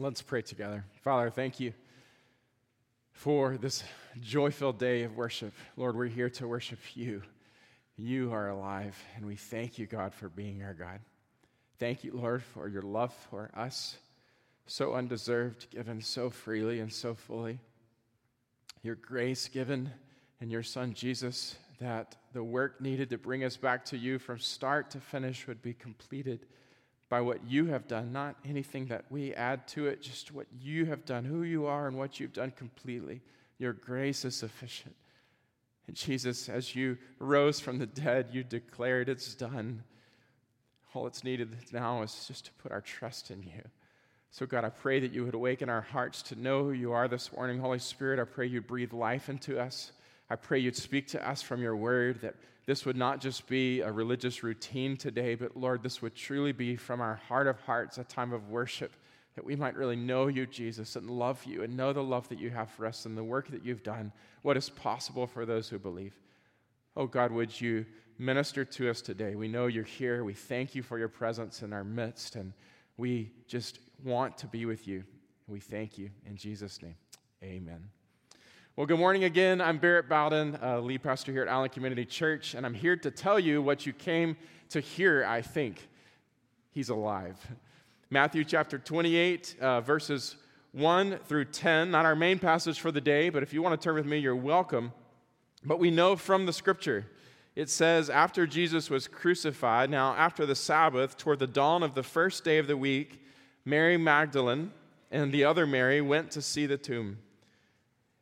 Let's pray together. Father, thank you for this joy filled day of worship. Lord, we're here to worship you. You are alive, and we thank you, God, for being our God. Thank you, Lord, for your love for us, so undeserved, given so freely and so fully. Your grace given in your Son, Jesus, that the work needed to bring us back to you from start to finish would be completed by what you have done, not anything that we add to it, just what you have done, who you are, and what you've done completely. Your grace is sufficient. And Jesus, as you rose from the dead, you declared it's done. All that's needed now is just to put our trust in you. So, God, I pray that you would awaken our hearts to know who you are this morning. Holy Spirit, I pray you breathe life into us. I pray you'd speak to us from your word, that this would not just be a religious routine today, but Lord, this would truly be from our heart of hearts a time of worship, that we might really know you, Jesus, and love you and know the love that you have for us and the work that you've done, what is possible for those who believe. Oh God, would you minister to us today? We know you're here. We thank you for your presence in our midst, and we just want to be with you. We thank you. In Jesus' name, amen. Well, good morning again. I'm Barrett Bowden, uh, lead pastor here at Allen Community Church, and I'm here to tell you what you came to hear, I think. He's alive. Matthew chapter 28, uh, verses 1 through 10, not our main passage for the day, but if you want to turn with me, you're welcome. But we know from the scripture, it says, after Jesus was crucified, now after the Sabbath, toward the dawn of the first day of the week, Mary Magdalene and the other Mary went to see the tomb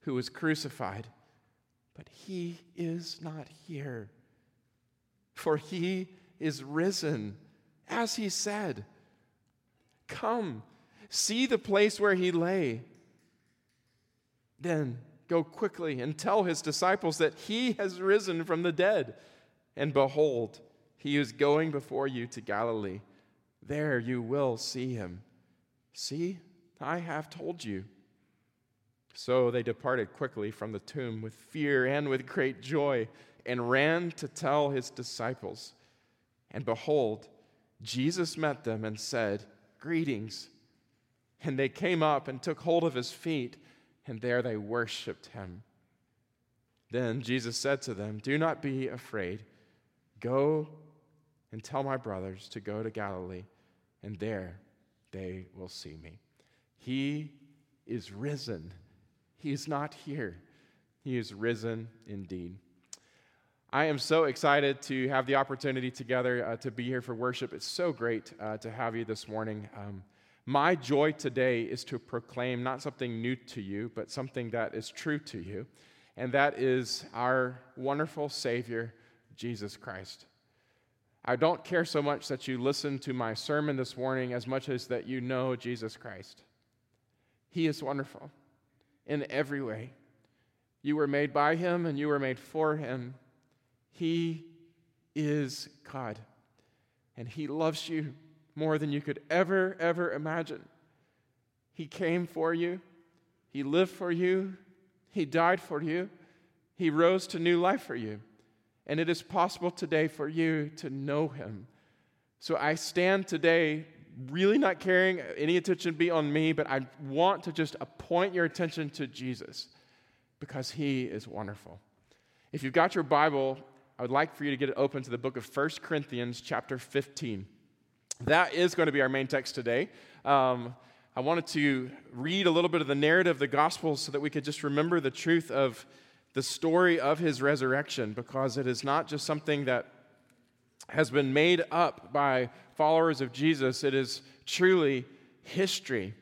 who was crucified, but he is not here. For he is risen, as he said. Come, see the place where he lay. Then go quickly and tell his disciples that he has risen from the dead. And behold, he is going before you to Galilee. There you will see him. See, I have told you. So they departed quickly from the tomb with fear and with great joy and ran to tell his disciples. And behold, Jesus met them and said, Greetings. And they came up and took hold of his feet, and there they worshiped him. Then Jesus said to them, Do not be afraid. Go and tell my brothers to go to Galilee, and there they will see me. He is risen. He is not here. He is risen indeed. I am so excited to have the opportunity together uh, to be here for worship. It's so great uh, to have you this morning. Um, my joy today is to proclaim not something new to you, but something that is true to you, and that is our wonderful Savior, Jesus Christ. I don't care so much that you listen to my sermon this morning as much as that you know Jesus Christ. He is wonderful in every way. You were made by him and you were made for him. He is God. And he loves you more than you could ever, ever imagine. He came for you, he lived for you, he died for you, he rose to new life for you. And it is possible today for you to know him. So I stand today really not caring any attention be on me, but I want to just point your attention to Jesus because he is wonderful. If you've got your Bible, I would like for you to get it open to the book of 1 Corinthians, chapter 15. That is going to be our main text today. Um, I wanted to read a little bit of the narrative of the gospel so that we could just remember the truth of the story of his resurrection because it is not just something that has been made up by followers of Jesus. It is truly history.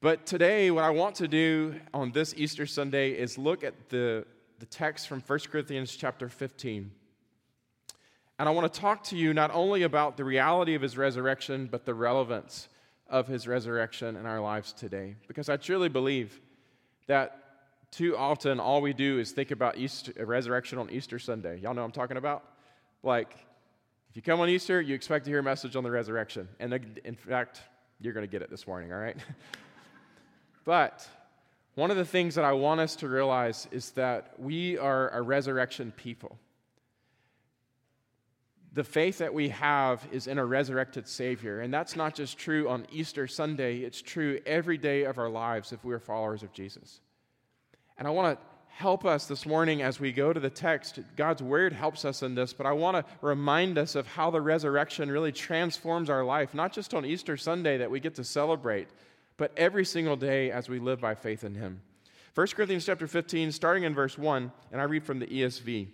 But today, what I want to do on this Easter Sunday is look at the, the text from 1 Corinthians chapter 15. And I want to talk to you not only about the reality of his resurrection, but the relevance of his resurrection in our lives today. Because I truly believe that too often all we do is think about Easter, resurrection on Easter Sunday. Y'all know what I'm talking about? Like, if you come on Easter, you expect to hear a message on the resurrection. And in fact, you're going to get it this morning, all right? but one of the things that I want us to realize is that we are a resurrection people the faith that we have is in a resurrected Savior. And that's not just true on Easter Sunday, it's true every day of our lives if we're followers of Jesus. And I want to help us this morning as we go to the text. God's Word helps us in this, but I want to remind us of how the resurrection really transforms our life, not just on Easter Sunday that we get to celebrate, but every single day as we live by faith in Him. 1 Corinthians chapter 15, starting in verse 1, and I read from the ESV.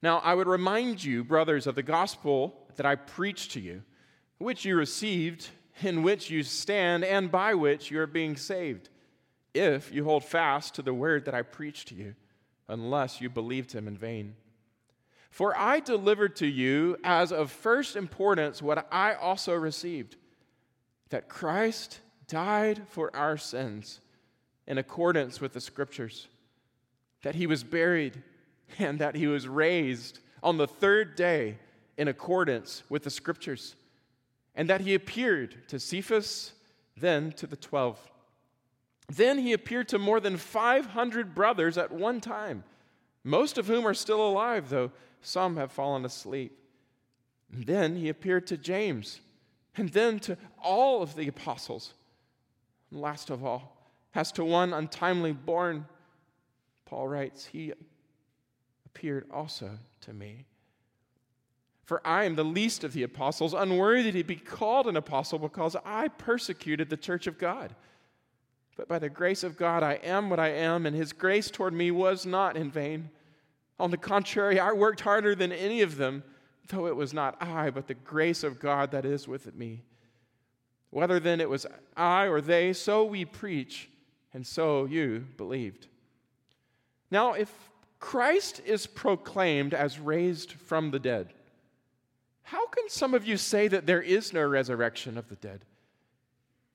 Now, I would remind you, brothers, of the gospel that I preached to you, which you received, in which you stand, and by which you are being saved, if you hold fast to the word that I preached to you, unless you believed him in vain. For I delivered to you as of first importance what I also received that Christ died for our sins in accordance with the scriptures, that he was buried and that he was raised on the third day in accordance with the scriptures, and that he appeared to Cephas, then to the twelve. Then he appeared to more than 500 brothers at one time, most of whom are still alive, though some have fallen asleep. Then he appeared to James, and then to all of the apostles. And last of all, as to one untimely born, Paul writes, he appeared also to me. For I am the least of the apostles, unworthy to be called an apostle because I persecuted the church of God. But by the grace of God, I am what I am, and his grace toward me was not in vain. On the contrary, I worked harder than any of them, though it was not I, but the grace of God that is with me. Whether then it was I or they, so we preach, and so you believed. Now, if Christ is proclaimed as raised from the dead. How can some of you say that there is no resurrection of the dead?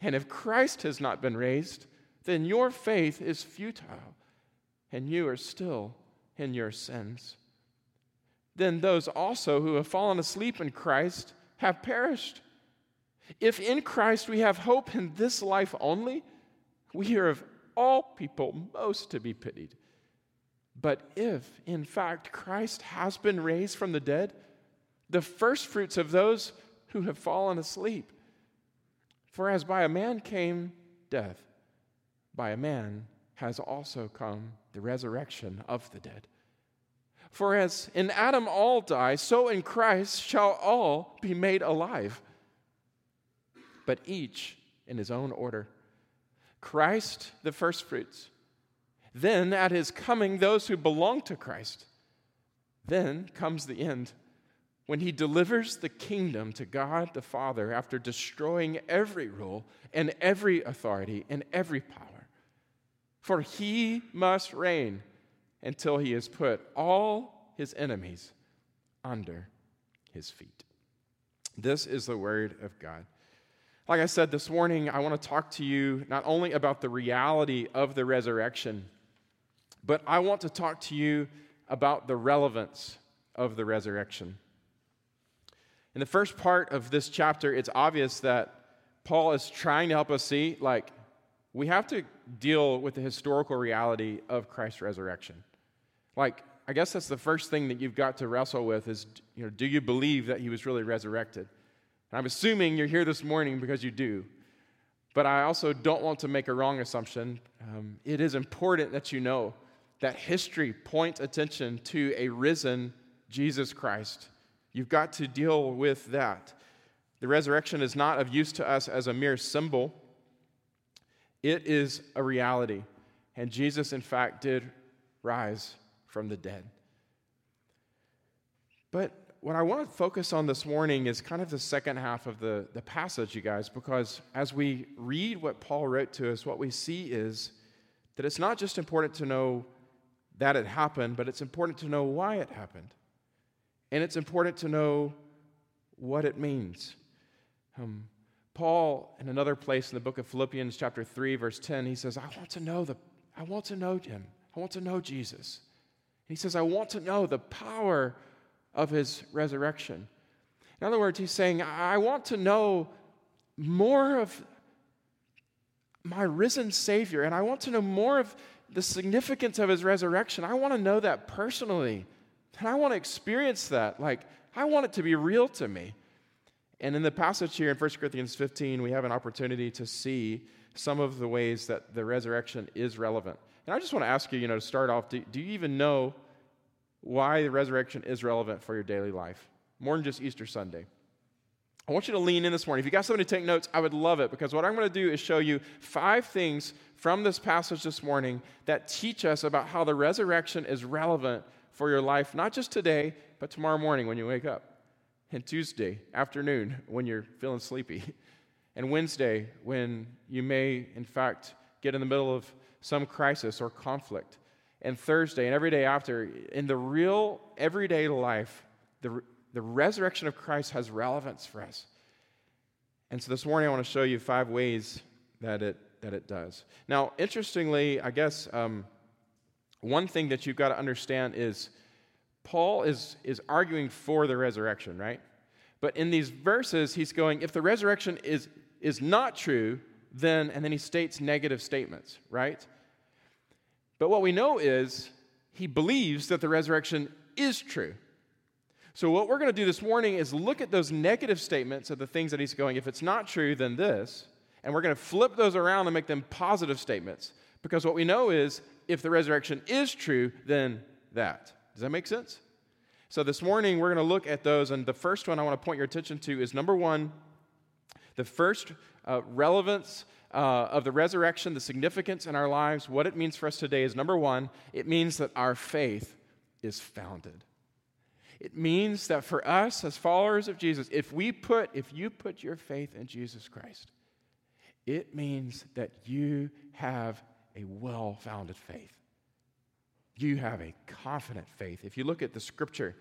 And if Christ has not been raised, then your faith is futile, and you are still in your sins. Then those also who have fallen asleep in Christ have perished. If in Christ we have hope in this life only, we are of all people most to be pitied. But if, in fact, Christ has been raised from the dead, the first fruits of those who have fallen asleep. For as by a man came death, by a man has also come the resurrection of the dead. For as in Adam all die, so in Christ shall all be made alive, but each in his own order. Christ, the firstfruits then, at his coming, those who belong to Christ. Then comes the end when he delivers the kingdom to God the Father after destroying every rule and every authority and every power. For he must reign until he has put all his enemies under his feet. This is the word of God. Like I said this morning, I want to talk to you not only about the reality of the resurrection but I want to talk to you about the relevance of the resurrection. In the first part of this chapter, it's obvious that Paul is trying to help us see, like, we have to deal with the historical reality of Christ's resurrection. Like, I guess that's the first thing that you've got to wrestle with is, you know, do you believe that he was really resurrected? And I'm assuming you're here this morning because you do. But I also don't want to make a wrong assumption. Um, it is important that you know that history points attention to a risen Jesus Christ. You've got to deal with that. The resurrection is not of use to us as a mere symbol, it is a reality. And Jesus, in fact, did rise from the dead. But what I want to focus on this morning is kind of the second half of the, the passage, you guys, because as we read what Paul wrote to us, what we see is that it's not just important to know that it happened, but it's important to know why it happened. And it's important to know what it means. Um, Paul, in another place in the book of Philippians, chapter 3, verse 10, he says, I want to know the I want to know him. I want to know Jesus. He says, I want to know the power of his resurrection. In other words, he's saying, I want to know more of my risen Savior, and I want to know more of the significance of his resurrection. I want to know that personally. And I want to experience that. Like, I want it to be real to me. And in the passage here in 1 Corinthians 15, we have an opportunity to see some of the ways that the resurrection is relevant. And I just want to ask you, you know, to start off, do, do you even know why the resurrection is relevant for your daily life? More than just Easter Sunday. I want you to lean in this morning. If you got something to take notes, I would love it because what I'm going to do is show you five things from this passage this morning that teach us about how the resurrection is relevant for your life, not just today, but tomorrow morning when you wake up, and Tuesday afternoon when you're feeling sleepy, and Wednesday when you may, in fact, get in the middle of some crisis or conflict, and Thursday and every day after. In the real everyday life, the the resurrection of Christ has relevance for us. And so this morning I want to show you five ways that it, that it does. Now, interestingly, I guess um, one thing that you've got to understand is Paul is, is arguing for the resurrection, right? But in these verses, he's going, if the resurrection is, is not true, then, and then he states negative statements, right? But what we know is he believes that the resurrection is true. So, what we're going to do this morning is look at those negative statements of the things that he's going, if it's not true, then this. And we're going to flip those around and make them positive statements. Because what we know is if the resurrection is true, then that. Does that make sense? So, this morning we're going to look at those. And the first one I want to point your attention to is number one, the first uh, relevance uh, of the resurrection, the significance in our lives, what it means for us today is number one, it means that our faith is founded. It means that for us as followers of Jesus, if we put, if you put your faith in Jesus Christ, it means that you have a well founded faith. You have a confident faith. If you look at the scripture,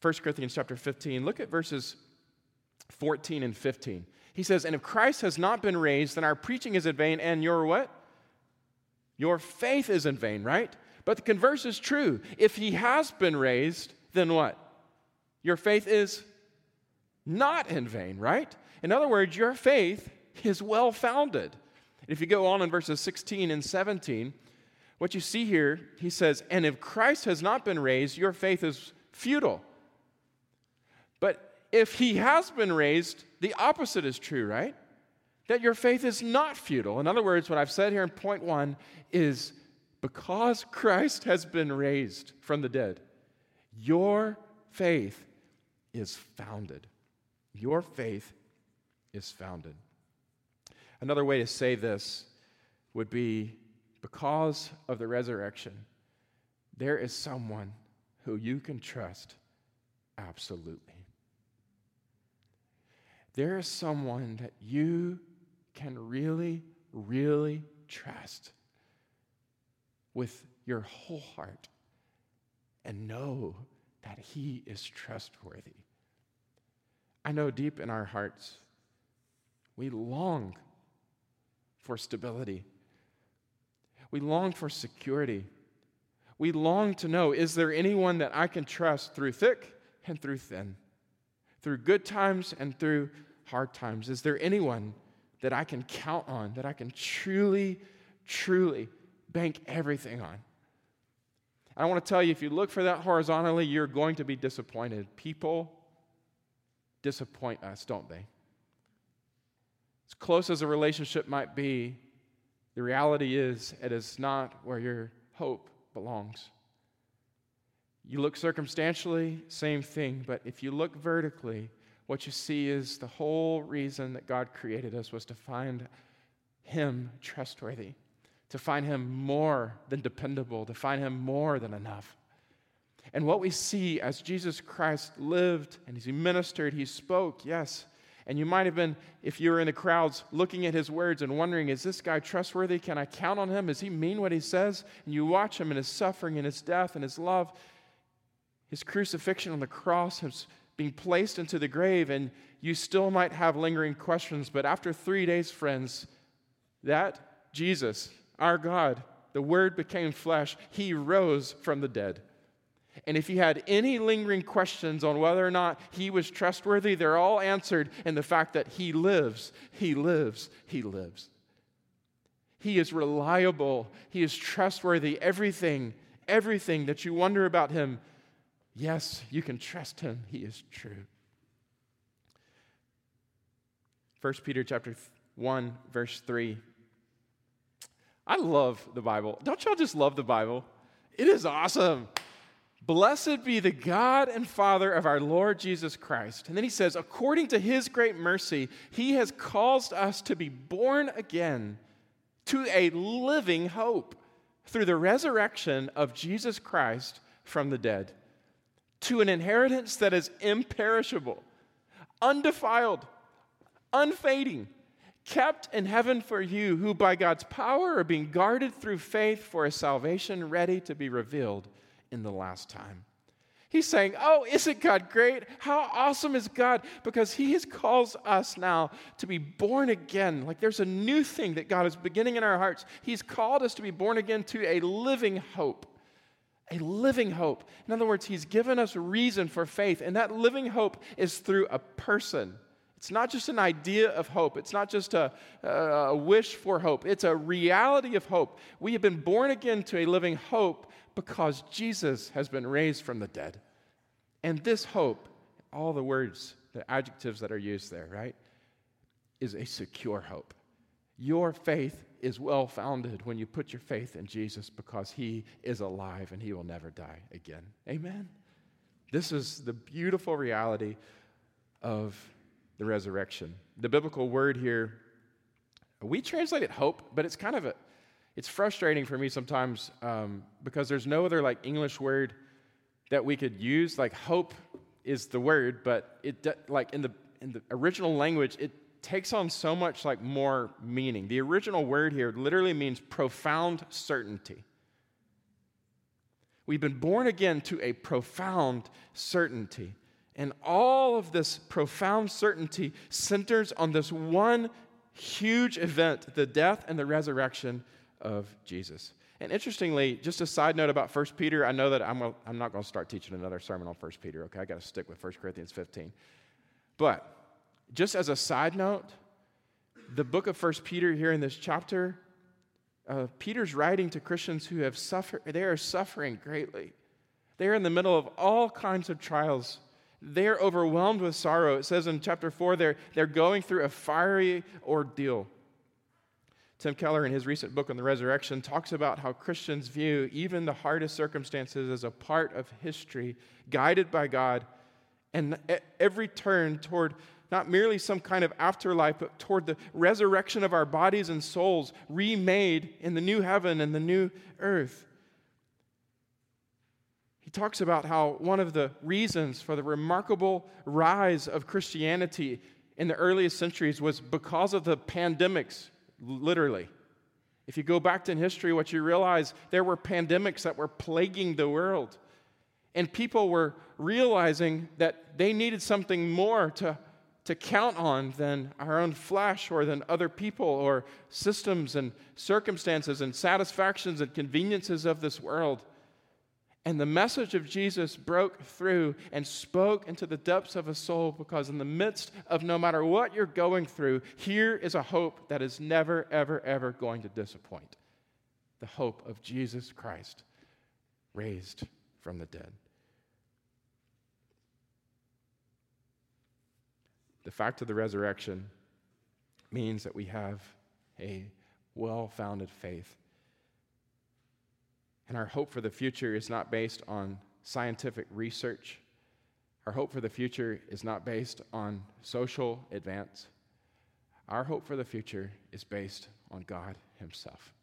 1 Corinthians chapter 15, look at verses 14 and 15. He says, And if Christ has not been raised, then our preaching is in vain, and your what? Your faith is in vain, right? But the converse is true. If he has been raised, then what? Your faith is not in vain, right? In other words, your faith is well founded. If you go on in verses 16 and 17, what you see here, he says, And if Christ has not been raised, your faith is futile. But if he has been raised, the opposite is true, right? That your faith is not futile. In other words, what I've said here in point one is because Christ has been raised from the dead, your faith is founded. Your faith is founded. Another way to say this would be because of the resurrection, there is someone who you can trust absolutely. There is someone that you can really, really trust with your whole heart and know that He is trustworthy. I know deep in our hearts, we long for stability. We long for security. We long to know is there anyone that I can trust through thick and through thin, through good times and through hard times? Is there anyone that I can count on, that I can truly, truly bank everything on? I want to tell you if you look for that horizontally, you're going to be disappointed. People disappoint us, don't they? As close as a relationship might be, the reality is it is not where your hope belongs. You look circumstantially, same thing, but if you look vertically, what you see is the whole reason that God created us was to find Him trustworthy, to find Him more than dependable, to find Him more than enough. And what we see as Jesus Christ lived and as He ministered, He spoke, yes. And you might have been, if you were in the crowds, looking at His words and wondering, is this guy trustworthy? Can I count on him? Does he mean what he says? And you watch him in his suffering and his death and his love, his crucifixion on the cross, his being placed into the grave, and you still might have lingering questions. But after three days, friends, that Jesus, our God, the Word became flesh, He rose from the dead. And if you had any lingering questions on whether or not he was trustworthy, they're all answered in the fact that he lives, he lives, he lives. He is reliable, he is trustworthy. Everything, everything that you wonder about him, Yes, you can trust him. He is true. 1 Peter chapter 1 verse 3. I love the Bible. Don't y'all just love the Bible? It is awesome. Blessed be the God and Father of our Lord Jesus Christ. And then he says, according to his great mercy, he has caused us to be born again to a living hope through the resurrection of Jesus Christ from the dead to an inheritance that is imperishable, undefiled, unfading, kept in heaven for you, who by God's power are being guarded through faith for a salvation ready to be revealed in the last time. He's saying, Oh, isn't God great? How awesome is God? Because He has calls us now to be born again. Like there's a new thing that God is beginning in our hearts. He's called us to be born again to a living hope a living hope. In other words, He's given us reason for faith, and that living hope is through a person. It's not just an idea of hope. It's not just a, a, wish for hope. It's a reality of hope. We have been born again to a living hope because Jesus has been raised from the dead. And this hope, all the words, the adjectives that are used there, right, is a secure hope. Your faith is well founded when you put your faith in Jesus because he is alive and he will never die again. Amen. This is the beautiful reality of the resurrection. The biblical word here, we translate it hope, but it's kind of a, it's frustrating for me sometimes um, because there's no other like English word that we could use. Like hope is the word, but it like in the in the original language, it takes on so much like more meaning. The original word here literally means profound certainty. We've been born again to a profound certainty. And all of this profound certainty centers on this one huge event the death and the resurrection of Jesus. And interestingly, just a side note about 1 Peter, I know that I'm, a, I'm not going to start teaching another sermon on 1 Peter, okay? I got to stick with 1 Corinthians 15. But just as a side note, the book of First Peter here in this chapter, uh, Peter's writing to Christians who have suffered, they are suffering greatly. They are in the middle of all kinds of trials. They're overwhelmed with sorrow. It says in chapter 4, they're, they're going through a fiery ordeal. Tim Keller, in his recent book on the resurrection, talks about how Christians view even the hardest circumstances as a part of history, guided by God, and every turn toward not merely some kind of afterlife, but toward the resurrection of our bodies and souls, remade in the new heaven and the new earth. He talks about how one of the reasons for the remarkable rise of Christianity in the earliest centuries was because of the pandemics, literally. If you go back in history, what you realize there were pandemics that were plaguing the world. And people were realizing that they needed something more to to count on than our own flesh or than other people or systems and circumstances and satisfactions and conveniences of this world. And the message of Jesus broke through and spoke into the depths of a soul because, in the midst of no matter what you're going through, here is a hope that is never, ever, ever going to disappoint the hope of Jesus Christ raised from the dead. The fact of the resurrection means that we have a well founded faith. And our hope for the future is not based on scientific research, Our hope for the future is not based on social advance. Our hope for the future is based on God Himself.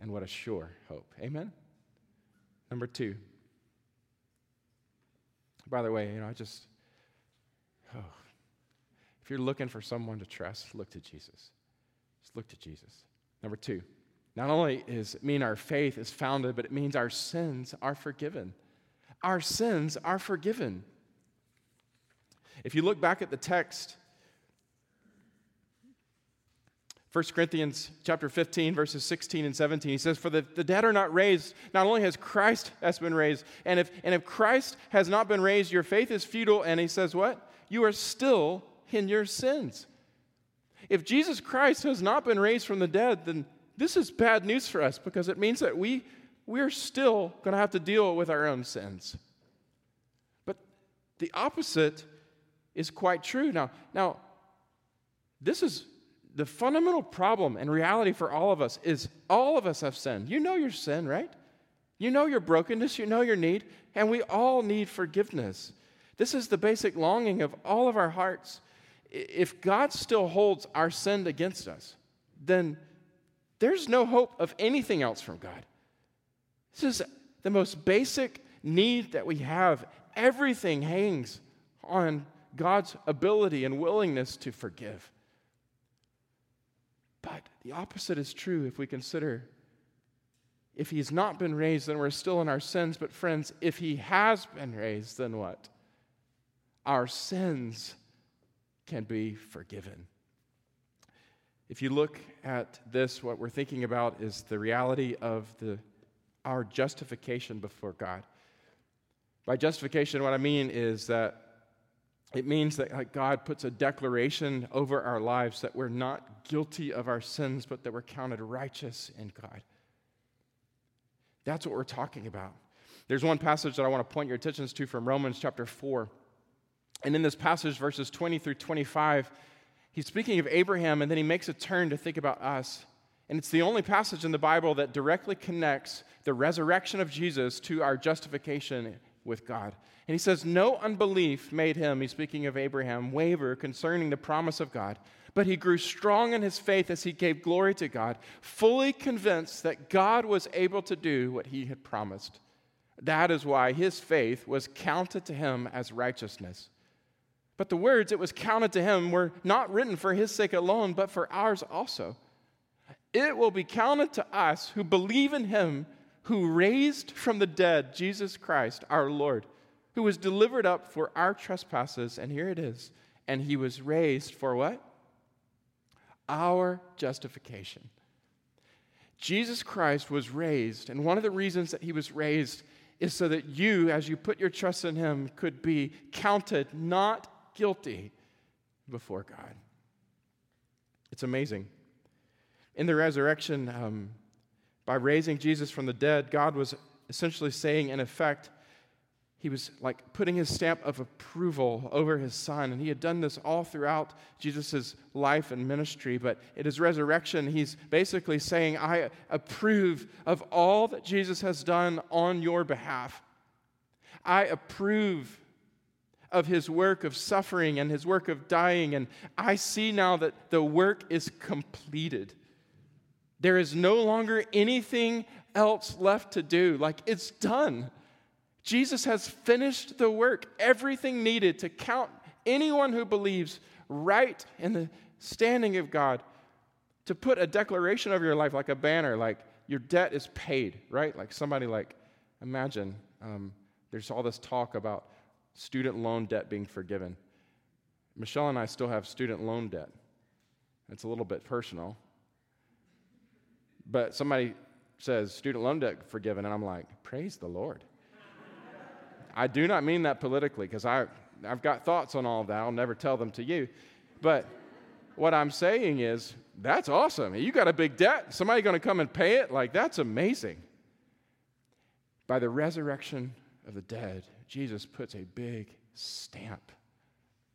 And what a sure hope. Amen? Number two. By the way, you know, I just, oh, if you're looking for someone to trust, look to Jesus. Just look to Jesus. Number two, not only it mean our faith is founded, but it means our sins are forgiven. Our sins are forgiven. If you look back at the text, 1 Corinthians chapter 15, verses 16 and 17, he says, For the, the dead are not raised, not only has Christ has been raised, and if, and if Christ has not been raised, your faith is futile. And he says, What? You are still in your sins. If Jesus Christ has not been raised from the dead, then this is bad news for us because it means that we, we're still going to have to deal with our own sins. But the opposite is quite true. Now, now this is the fundamental problem and reality for all of us is all of us have sinned. You know your sin, right? You know your brokenness, you know your need, and we all need forgiveness. This is the basic longing of all of our hearts. If God still holds our sin against us, then there's no hope of anything else from God. This is the most basic need that we have. Everything hangs on God's ability and willingness to forgive. But the opposite is true if we consider if he's not been raised, then we're still in our sins. But, friends, if he has been raised, then what? Our sins can be forgiven. If you look at this, what we're thinking about is the reality of the, our justification before God. By justification, what I mean is that it means that God puts a declaration over our lives that we're not guilty of our sins, but that we're counted righteous in God. That's what we're talking about. There's one passage that I want to point your attentions to from Romans chapter 4. And in this passage, verses 20 through 25, he's speaking of Abraham, and then he makes a turn to think about us. And it's the only passage in the Bible that directly connects the resurrection of Jesus to our justification with God. And he says, No unbelief made him, he's speaking of Abraham, waver concerning the promise of God, but he grew strong in his faith as he gave glory to God, fully convinced that God was able to do what he had promised. That is why his faith was counted to him as righteousness. But the words it was counted to him were not written for his sake alone, but for ours also. It will be counted to us who believe in him who raised from the dead Jesus Christ, our Lord, who was delivered up for our trespasses, and here it is, and he was raised for what? Our justification. Jesus Christ was raised, and one of the reasons that he was raised is so that you, as you put your trust in him, could be counted not guilty before God. It's amazing. In the resurrection, um, by raising Jesus from the dead, God was essentially saying, in effect, he was like putting his stamp of approval over his son. And he had done this all throughout Jesus' life and ministry. But at his resurrection, he's basically saying, I approve of all that Jesus has done on your behalf. I approve of his work of suffering and his work of dying. And I see now that the work is completed. There is no longer anything else left to do. Like it's done. Jesus has finished the work, everything needed to count anyone who believes right in the standing of God, to put a declaration of your life like a banner, like your debt is paid, right? Like somebody like, imagine um, there's all this talk about student loan debt being forgiven. Michelle and I still have student loan debt. It's a little bit personal. But somebody says, student loan debt forgiven, and I'm like, praise the Lord. I do not mean that politically because I've got thoughts on all of that. I'll never tell them to you. But what I'm saying is, that's awesome. You got a big debt. Somebody going to come and pay it? Like, that's amazing. By the resurrection of the dead, Jesus puts a big stamp,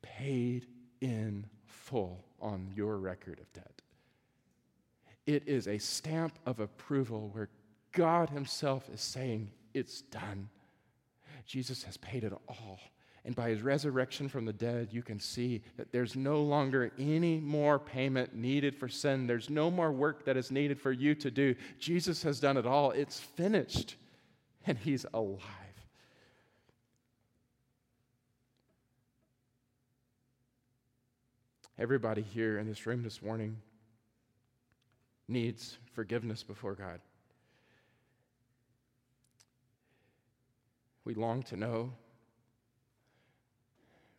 paid in full, on your record of debt. It is a stamp of approval where God Himself is saying, It's done. Jesus has paid it all. And by his resurrection from the dead, you can see that there's no longer any more payment needed for sin. There's no more work that is needed for you to do. Jesus has done it all. It's finished, and he's alive. Everybody here in this room this morning needs forgiveness before God. We long to know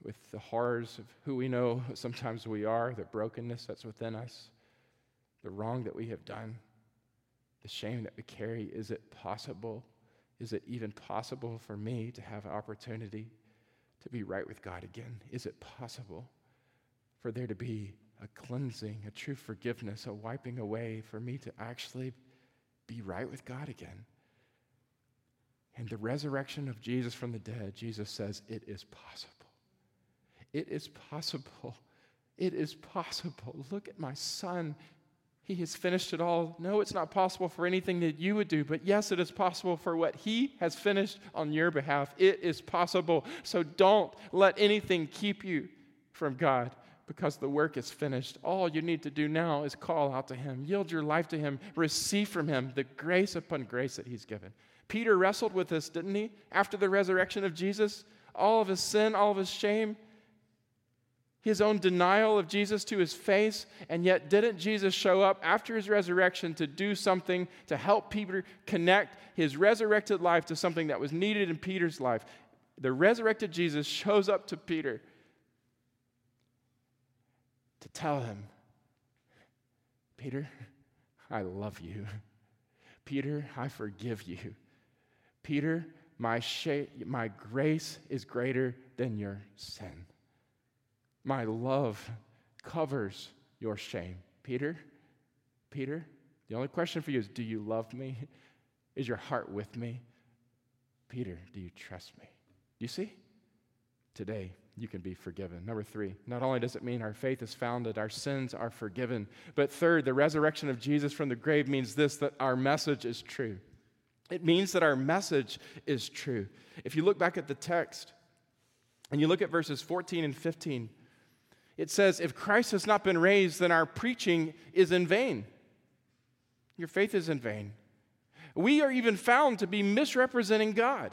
with the horrors of who we know sometimes we are, the brokenness that's within us, the wrong that we have done, the shame that we carry. Is it possible? Is it even possible for me to have opportunity to be right with God again? Is it possible for there to be a cleansing, a true forgiveness, a wiping away, for me to actually be right with God again? And the resurrection of Jesus from the dead, Jesus says it is possible. It is possible. It is possible. Look at my son. He has finished it all. No, it's not possible for anything that you would do, but yes, it is possible for what He has finished on your behalf. It is possible. So don't let anything keep you from God because the work is finished. All you need to do now is call out to Him, yield your life to Him, receive from Him the grace upon grace that He's given. Peter wrestled with this, didn't he? After the resurrection of Jesus, all of his sin, all of his shame, his own denial of Jesus to his face, and yet didn't Jesus show up after his resurrection to do something to help Peter connect his resurrected life to something that was needed in Peter's life? The resurrected Jesus shows up to Peter to tell him, Peter, I love you. Peter, I forgive you. Peter, my, sh- my grace is greater than your sin. My love covers your shame. Peter, Peter, the only question for you is do you love me? Is your heart with me? Peter, do you trust me? You see? Today, you can be forgiven. Number three, not only does it mean our faith is founded, our sins are forgiven, but third, the resurrection of Jesus from the grave means this that our message is true. It means that our message is true. If you look back at the text and you look at verses 14 and 15, it says, If Christ has not been raised, then our preaching is in vain. Your faith is in vain. We are even found to be misrepresenting God.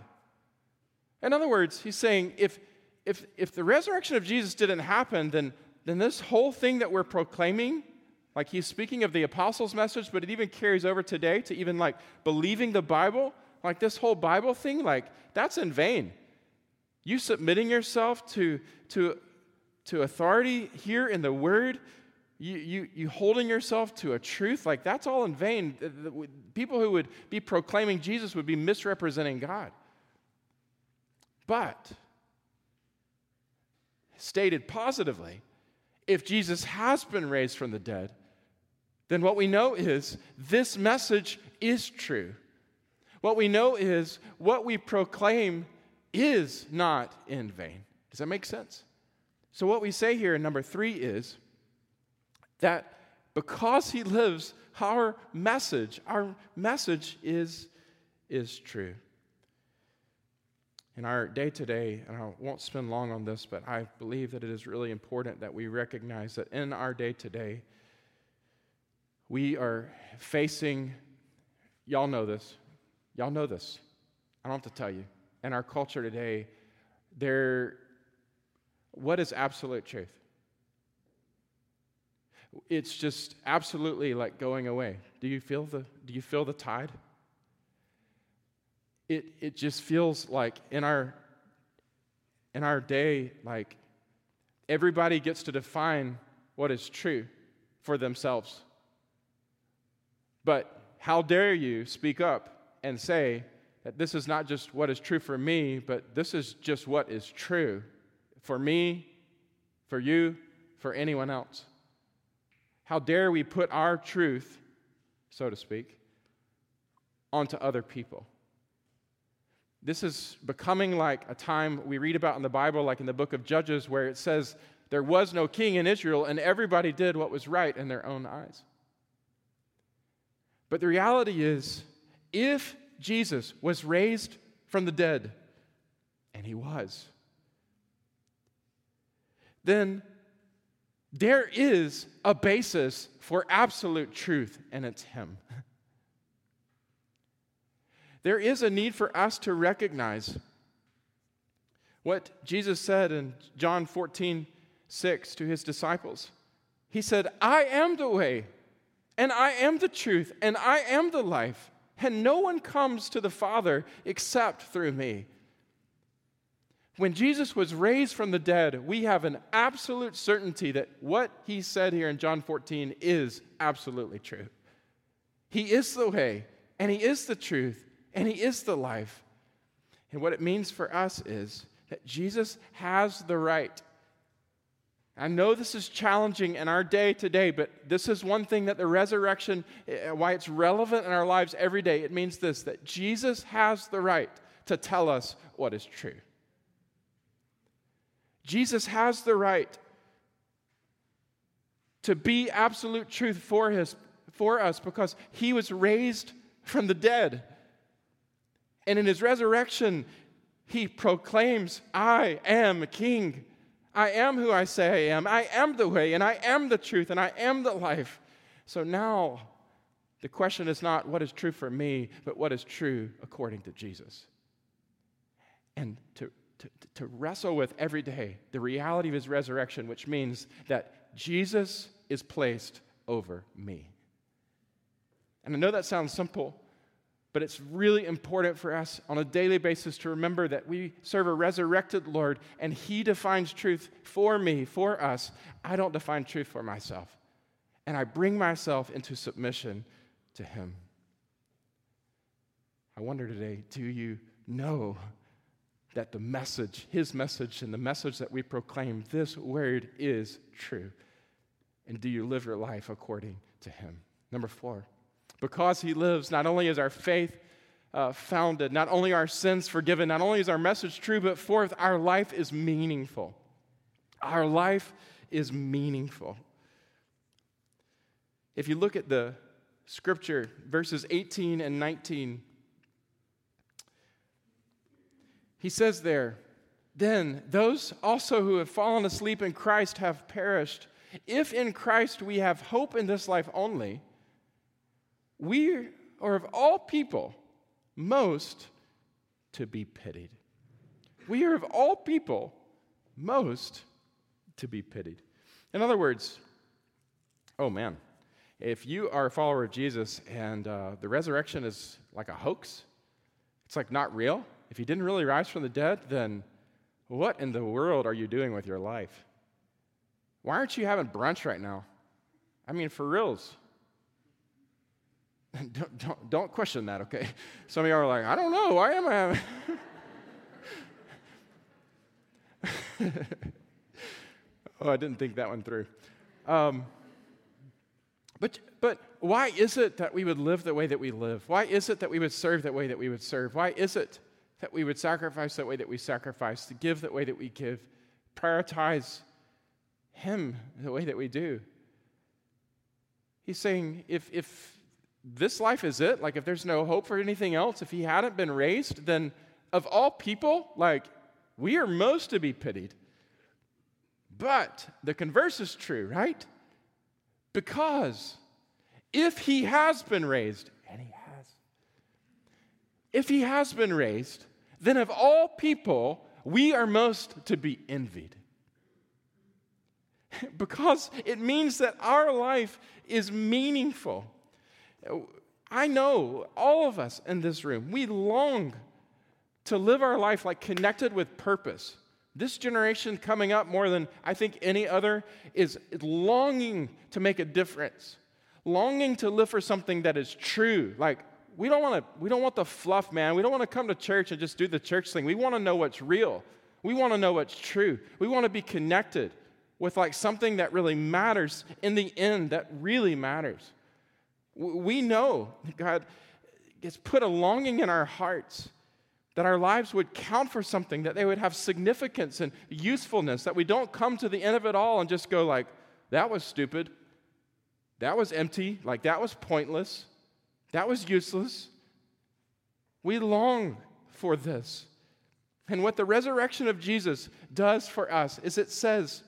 In other words, he's saying, if, if, if the resurrection of Jesus didn't happen, then, then this whole thing that we're proclaiming, like he's speaking of the apostles' message, but it even carries over today to even like believing the Bible, like this whole Bible thing, like that's in vain. You submitting yourself to, to to authority here in the word, you, you, you holding yourself to a truth, like that's all in vain. People who would be proclaiming Jesus would be misrepresenting God. But, stated positively, if Jesus has been raised from the dead, then what we know is this message is true. What we know is what we proclaim is not in vain. Does that make sense? So, what we say here in number three is that because he lives, our message, our message is, is true. In our day to day, and I won't spend long on this, but I believe that it is really important that we recognize that in our day to day, we are facing, y'all know this, y'all know this. I don't have to tell you. In our culture today, there what is absolute truth? It's just absolutely like going away. Do you feel the, do you feel the tide? It, it just feels like in our, in our day, like everybody gets to define what is true for themselves. But how dare you speak up and say that this is not just what is true for me, but this is just what is true for me, for you, for anyone else. How dare we put our truth, so to speak, onto other people? This is becoming like a time we read about in the Bible, like in the book of Judges, where it says there was no king in Israel and everybody did what was right in their own eyes. But the reality is, if Jesus was raised from the dead, and he was, then there is a basis for absolute truth, and it's Him. There is a need for us to recognize what Jesus said in John 14, 6 to his disciples. He said, I am the way, and I am the truth, and I am the life, and no one comes to the Father except through me. When Jesus was raised from the dead, we have an absolute certainty that what he said here in John 14 is absolutely true. He is the way, and he is the truth, and he is the life. And what it means for us is that Jesus has the right. I know this is challenging in our day today, but this is one thing that the resurrection, eh, why it's relevant in our lives every day. It means this that Jesus has the right to tell us what is true. Jesus has the right to be absolute truth for, his, for us because he was raised from the dead. And in his resurrection, he proclaims, I am king. I am who I say I am. I am the way, and I am the truth, and I am the life. So now, the question is not what is true for me, but what is true according to Jesus. And to to, to wrestle with every day the reality of his resurrection, which means that Jesus is placed over me. And I know that sounds simple, but it's really important for us on a daily basis to remember that we serve a resurrected Lord and he defines truth for me, for us. I don't define truth for myself. And I bring myself into submission to him. I wonder today do you know that the message, his message, and the message that we proclaim, this word is true. And do you live your life according to him? Number four, because he lives, not only is our faith uh, founded, not only our sins forgiven, not only is our message true, but fourth, our life is meaningful. Our life is meaningful. If you look at the scripture, verses 18 and 19, He says there, then those also who have fallen asleep in Christ have perished. If in Christ we have hope in this life only, we are of all people most to be pitied. We are of all people most to be pitied. In other words, oh man, if you are a follower of Jesus and uh, the resurrection is like a hoax, it's like not real, if he didn't really rise from the dead, then what in the world are you doing with your life? Why aren't you having brunch right now? I mean, for reals. don't, don't, don't question that, okay? Some of y'all are like, I don't know. Why am I having. oh, I didn't think that one through. Um, but, but why is it that we would live the way that we live? Why is it that we would serve the way that we would serve? Why is it that we would sacrifice that way that we sacrifice, to give that way that we give, prioritize Him the way that we do. He's saying if, if this life is it, like if there's no hope for anything else, if He hadn't been raised, then of all people, like we are most to be pitied. But the converse is true, right? Because if He has been raised, and He has, if he has been raised, then of all people, we are most to be envied. because it means that our life is meaningful. I know all of us in this room, we long to live our life like connected with purpose. This generation coming up more than I think any other is longing to make a difference, longing to live for something that is true, like we don't want to we don't want the fluff, man. We don't want to come to church and just do the church thing. We want to know what's real. We want to know what's true. We want to be connected with like something that really matters in the end that really matters. We know God has put a longing in our hearts that our lives would count for something, that they would have significance and usefulness, that we don't come to the end of it all and just go like, that was stupid. That was empty, like that was pointless. That was useless. We long for this. And what the resurrection of Jesus does for us is it says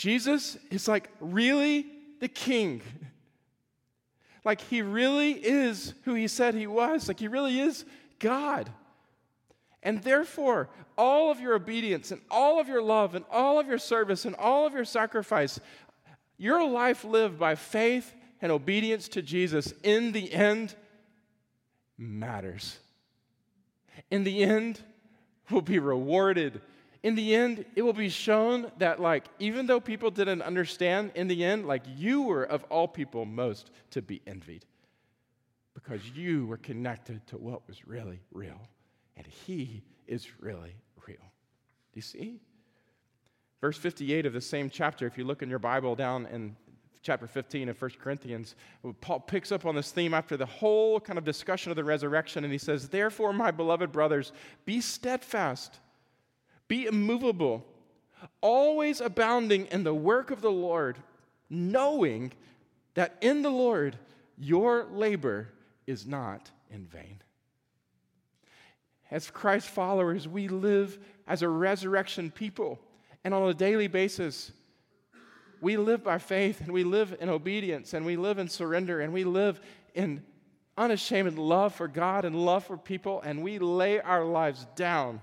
Jesus is like really the king. Like he really is who he said he was. Like he really is God. And therefore, all of your obedience and all of your love and all of your service and all of your sacrifice, your life lived by faith and obedience to Jesus, in the end, matters. In the end, will be rewarded. In the end, it will be shown that, like, even though people didn't understand, in the end, like, you were of all people most to be envied because you were connected to what was really real. And He is really real. Do you see? Verse 58 of the same chapter, if you look in your Bible down in chapter 15 of 1 Corinthians, Paul picks up on this theme after the whole kind of discussion of the resurrection, and he says, Therefore, my beloved brothers, be steadfast, be immovable, always abounding in the work of the Lord, knowing that in the Lord your labor is not in vain. As Christ followers, we live as a resurrection people. And on a daily basis, we live by faith and we live in obedience and we live in surrender and we live in unashamed love for God and love for people. And we lay our lives down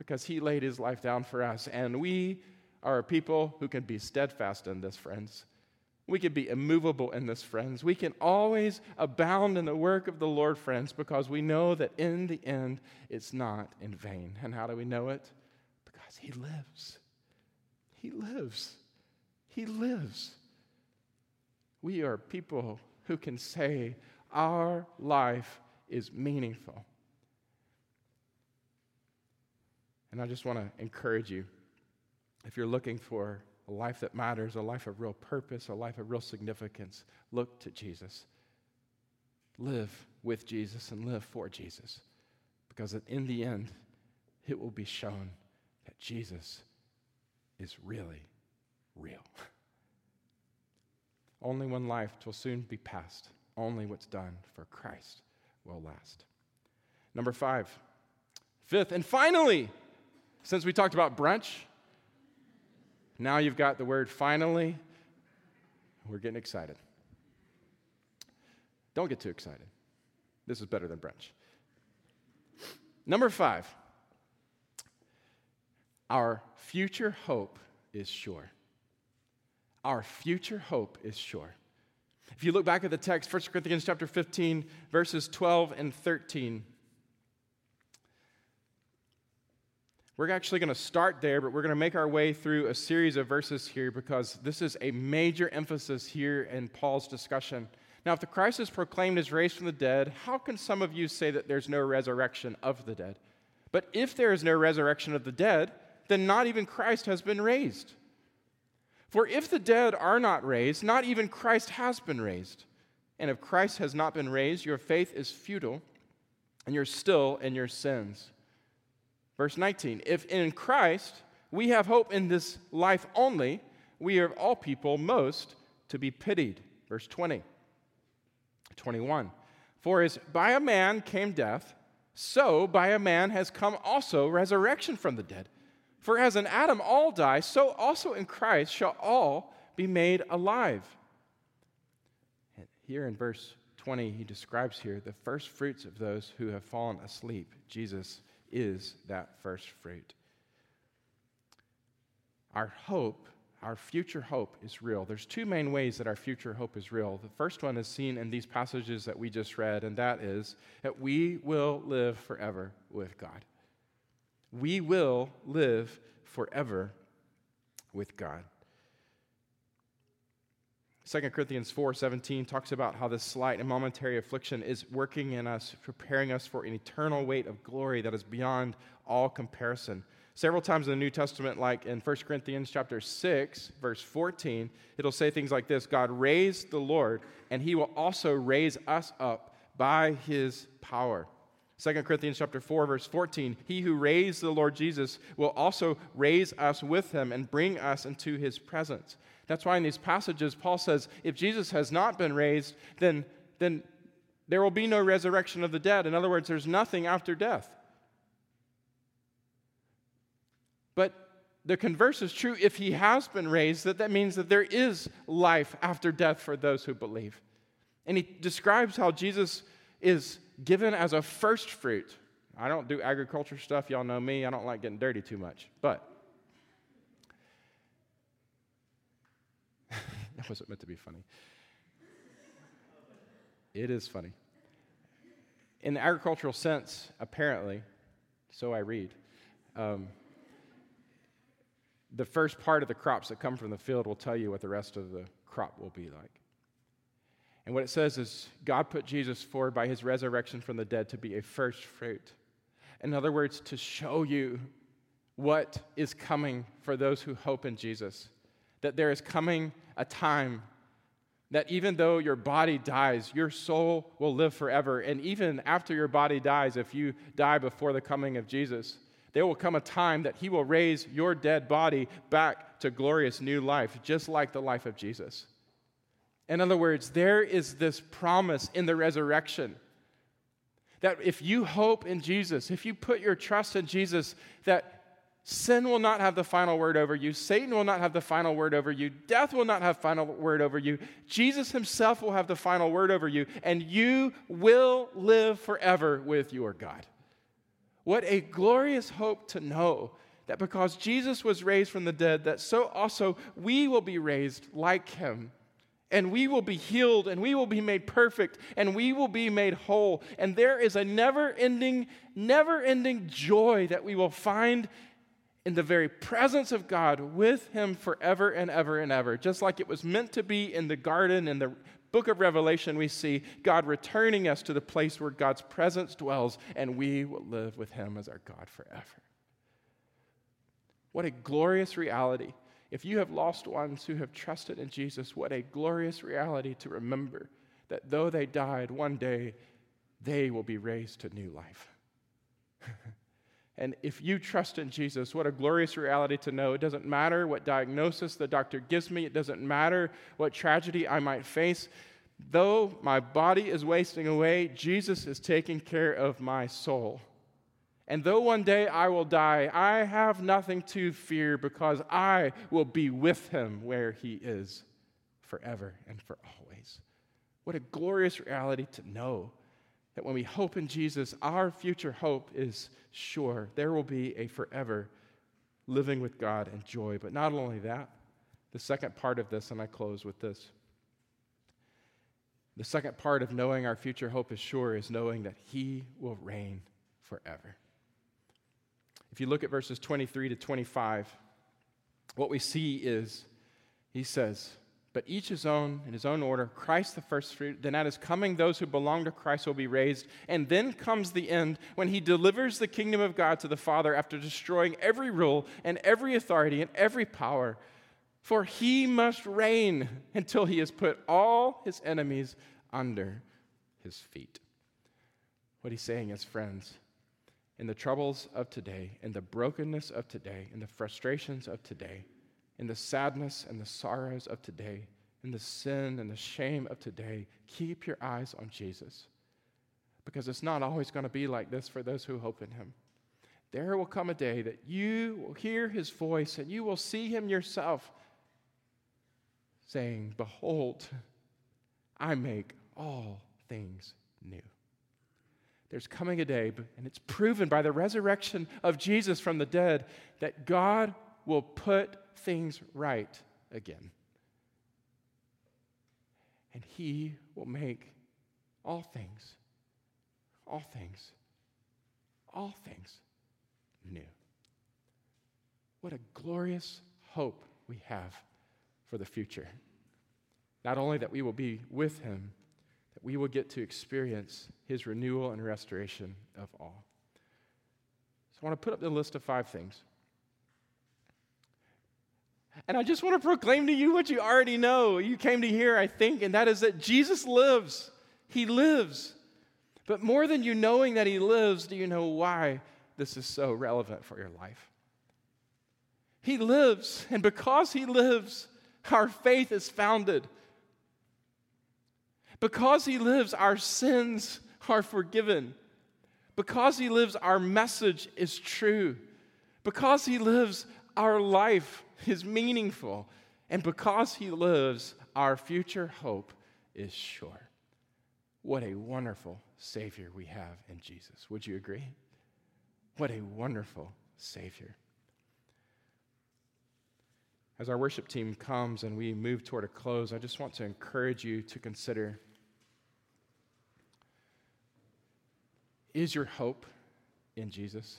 because He laid His life down for us. And we are a people who can be steadfast in this, friends. We can be immovable in this, friends. We can always abound in the work of the Lord, friends, because we know that in the end it's not in vain. And how do we know it? Because He lives. He lives. He lives. We are people who can say our life is meaningful. And I just want to encourage you if you're looking for a life that matters, a life of real purpose, a life of real significance, look to Jesus. Live with Jesus and live for Jesus. Because in the end, it will be shown that Jesus is really real. Only one life will soon be past. Only what's done for Christ will last. Number five, fifth, and finally, since we talked about brunch, now you've got the word finally. We're getting excited. Don't get too excited. This is better than brunch. Number five, our future hope is sure. Our future hope is sure. If you look back at the text, 1 Corinthians chapter 15, verses 12 and 13, We're actually going to start there, but we're going to make our way through a series of verses here because this is a major emphasis here in Paul's discussion. Now, if the Christ is proclaimed as raised from the dead, how can some of you say that there's no resurrection of the dead? But if there is no resurrection of the dead, then not even Christ has been raised. For if the dead are not raised, not even Christ has been raised. And if Christ has not been raised, your faith is futile, and you're still in your sins. Verse 19 If in Christ we have hope in this life only, we are of all people most to be pitied. Verse 20. 21. For as by a man came death, so by a man has come also resurrection from the dead. For as in Adam all die, so also in Christ shall all be made alive. And here in verse 20, he describes here the first fruits of those who have fallen asleep. Jesus is that first fruit. Our hope, our future hope is real. There's two main ways that our future hope is real. The first one is seen in these passages that we just read, and that is that we will live forever with God. We will live forever with God. 2 Corinthians 4:17 talks about how this slight and momentary affliction is working in us, preparing us for an eternal weight of glory that is beyond all comparison. Several times in the New Testament, like in 1 Corinthians chapter 6, verse 14, it'll say things like this God raised the Lord, and he will also raise us up by his power. 2 Corinthians chapter 4 verse 14 he who raised the Lord Jesus will also raise us with him and bring us into his presence that's why in these passages, Paul says, if Jesus has not been raised, then, then there will be no resurrection of the dead. In other words, there's nothing after death. But the converse is true. If he has been raised, that that means that there is life after death for those who believe. And he describes how Jesus is given as a first fruit. I don't do agriculture stuff. Y'all know me. I don't like getting dirty too much. But that wasn't meant to be funny. It is funny. In the agricultural sense, apparently, so I read, um, the first part of the crops that come from the field will tell you what the rest of the crop will be like. And what it says is God put Jesus forward by his resurrection from the dead to be a first fruit. In other words, to show you what is coming for those who hope in Jesus. That there is coming a time that even though your body dies, your soul will live forever. And even after your body dies, if you die before the coming of Jesus, there will come a time that he will raise your dead body back to glorious new life, just like the life of Jesus. In other words, there is this promise in the resurrection that if you hope in Jesus, if you put your trust in Jesus, that Sin will not have the final word over you. Satan will not have the final word over you. Death will not have final word over you. Jesus himself will have the final word over you, and you will live forever with your God. What a glorious hope to know that because Jesus was raised from the dead, that so also we will be raised like him. And we will be healed, and we will be made perfect, and we will be made whole. And there is a never ending, never ending joy that we will find in the very presence of God with Him forever and ever and ever. Just like it was meant to be in the garden in the book of Revelation, we see God returning us to the place where God's presence dwells, and we will live with Him as our God forever. What a glorious reality. If you have lost ones who have trusted in Jesus, what a glorious reality to remember that though they died, one day they will be raised to new life. And if you trust in Jesus, what a glorious reality to know. It doesn't matter what diagnosis the doctor gives me, it doesn't matter what tragedy I might face. Though my body is wasting away, Jesus is taking care of my soul. And though one day I will die, I have nothing to fear because I will be with him where he is forever and for always. What a glorious reality to know that when we hope in Jesus, our future hope is sure. There will be a forever living with God and joy. But not only that, the second part of this, and I close with this. The second part of knowing our future hope is sure is knowing that He will reign forever. If you look at verses 23 to 25, what we see is He says, but each his own in his own order. Christ the first fruit. Then at his coming, those who belong to Christ will be raised. And then comes the end when he delivers the kingdom of God to the Father after destroying every rule and every authority and every power. For he must reign until he has put all his enemies under his feet. What he's saying is, friends, in the troubles of today, in the brokenness of today, in the frustrations of today, in the sadness and the sorrows of today, in the sin and the shame of today, keep your eyes on Jesus. Because it's not always going to be like this for those who hope in Him. There will come a day that you will hear His voice and you will see Him yourself saying, Behold, I make all things new. There's coming a day, and it's proven by the resurrection of Jesus from the dead, that God will put things right again. And He will make all things, all things, all things new. What a glorious hope we have for the future. Not only that we will be with Him, that we will get to experience His renewal and restoration of all. So I want to put up the list of five things. And I just want to proclaim to you what you already know. You came to hear, I think, and that is that Jesus lives. He lives. But more than you knowing that He lives, do you know why this is so relevant for your life? He lives, and because He lives, our faith is founded. Because He lives, our sins are forgiven. Because He lives, our message is true. Because He lives, our life is meaningful. And because He lives, our future hope is sure. What a wonderful Savior we have in Jesus. Would you agree? What a wonderful Savior. As our worship team comes and we move toward a close, I just want to encourage you to consider is your hope in Jesus?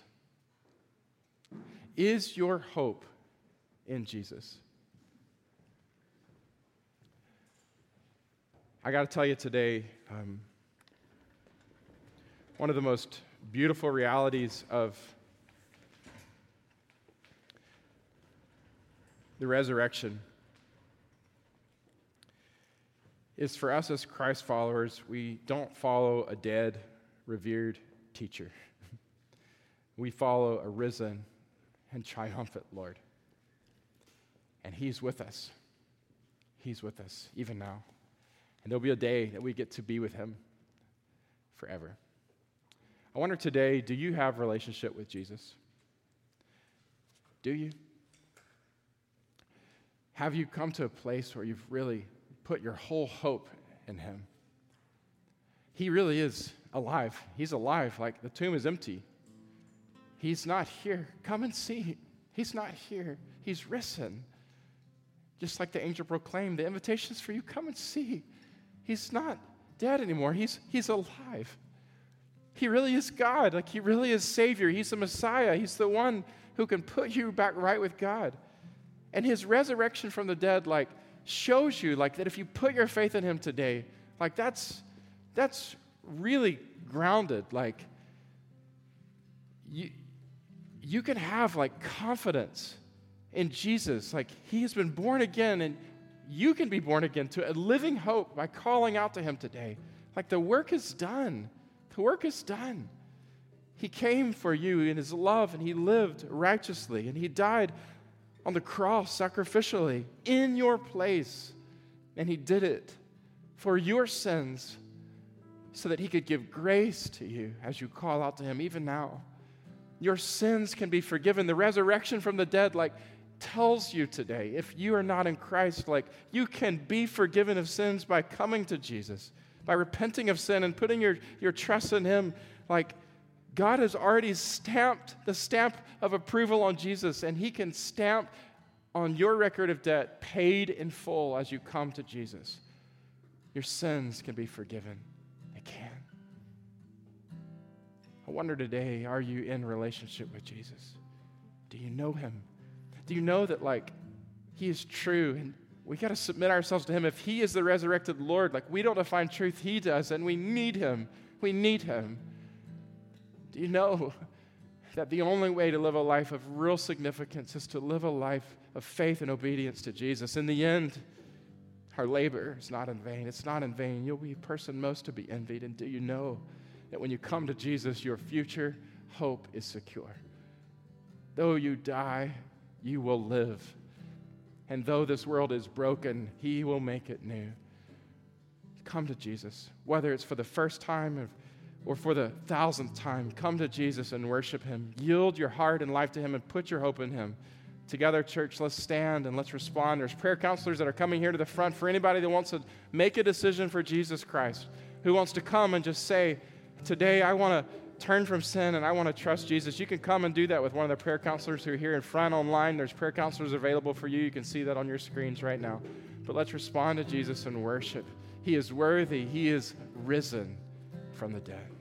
Is your hope in Jesus? I got to tell you today, um, one of the most beautiful realities of the resurrection is for us as Christ followers, we don't follow a dead, revered teacher. we follow a risen and triumphant Lord. And He's with us. He's with us even now. And there'll be a day that we get to be with Him forever. I wonder today do you have relationship with Jesus? Do you? Have you come to a place where you've really put your whole hope in Him? He really is alive. He's alive. Like the tomb is empty. He's not here. Come and see. He's not here. He's risen. Just like the angel proclaimed, the invitation is for you. Come and see. He's not dead anymore. He's, he's alive. He really is God. Like, He really is Savior. He's the Messiah. He's the one who can put you back right with God. And his resurrection from the dead, like, shows you, like, that if you put your faith in him today, like, that's, that's really grounded. Like, you, you can have, like, confidence in Jesus. Like, he has been born again, and you can be born again to a living hope by calling out to him today. Like, the work is done. The work is done. He came for you in his love, and he lived righteously, and he died on the cross sacrificially in your place. And he did it for your sins so that he could give grace to you as you call out to him, even now. Your sins can be forgiven. The resurrection from the dead, like, tells you today, if you are not in Christ, like, you can be forgiven of sins by coming to Jesus, by repenting of sin and putting your, your trust in him. Like, God has already stamped the stamp of approval on Jesus, and He can stamp on your record of debt paid in full as you come to Jesus. Your sins can be forgiven. They can. I wonder today are you in relationship with Jesus? Do you know Him? Do you know that, like, He is true and we got to submit ourselves to Him? If He is the resurrected Lord, like, we don't define truth, He does, and we need Him. We need Him. Do you know that the only way to live a life of real significance is to live a life of faith and obedience to Jesus? In the end, our labor is not in vain. It's not in vain. You'll be a person most to be envied. And do you know that when you come to Jesus, your future hope is secure? Though you die, you will live. And though this world is broken, He will make it new. Come to Jesus, whether it's for the first time or for the thousandth time, come to Jesus and worship Him. Yield your heart and life to Him and put your hope in Him. Together, church, let's stand and let's respond. There's prayer counselors that are coming here to the front for anybody that wants to make a decision for Jesus Christ, who wants to come and just say, Today, I want to turn from sin and I want to trust Jesus. You can come and do that with one of the prayer counselors who are here in front online. There's prayer counselors available for you. You can see that on your screens right now. But let's respond to Jesus and worship. He is worthy, He is risen from the dead.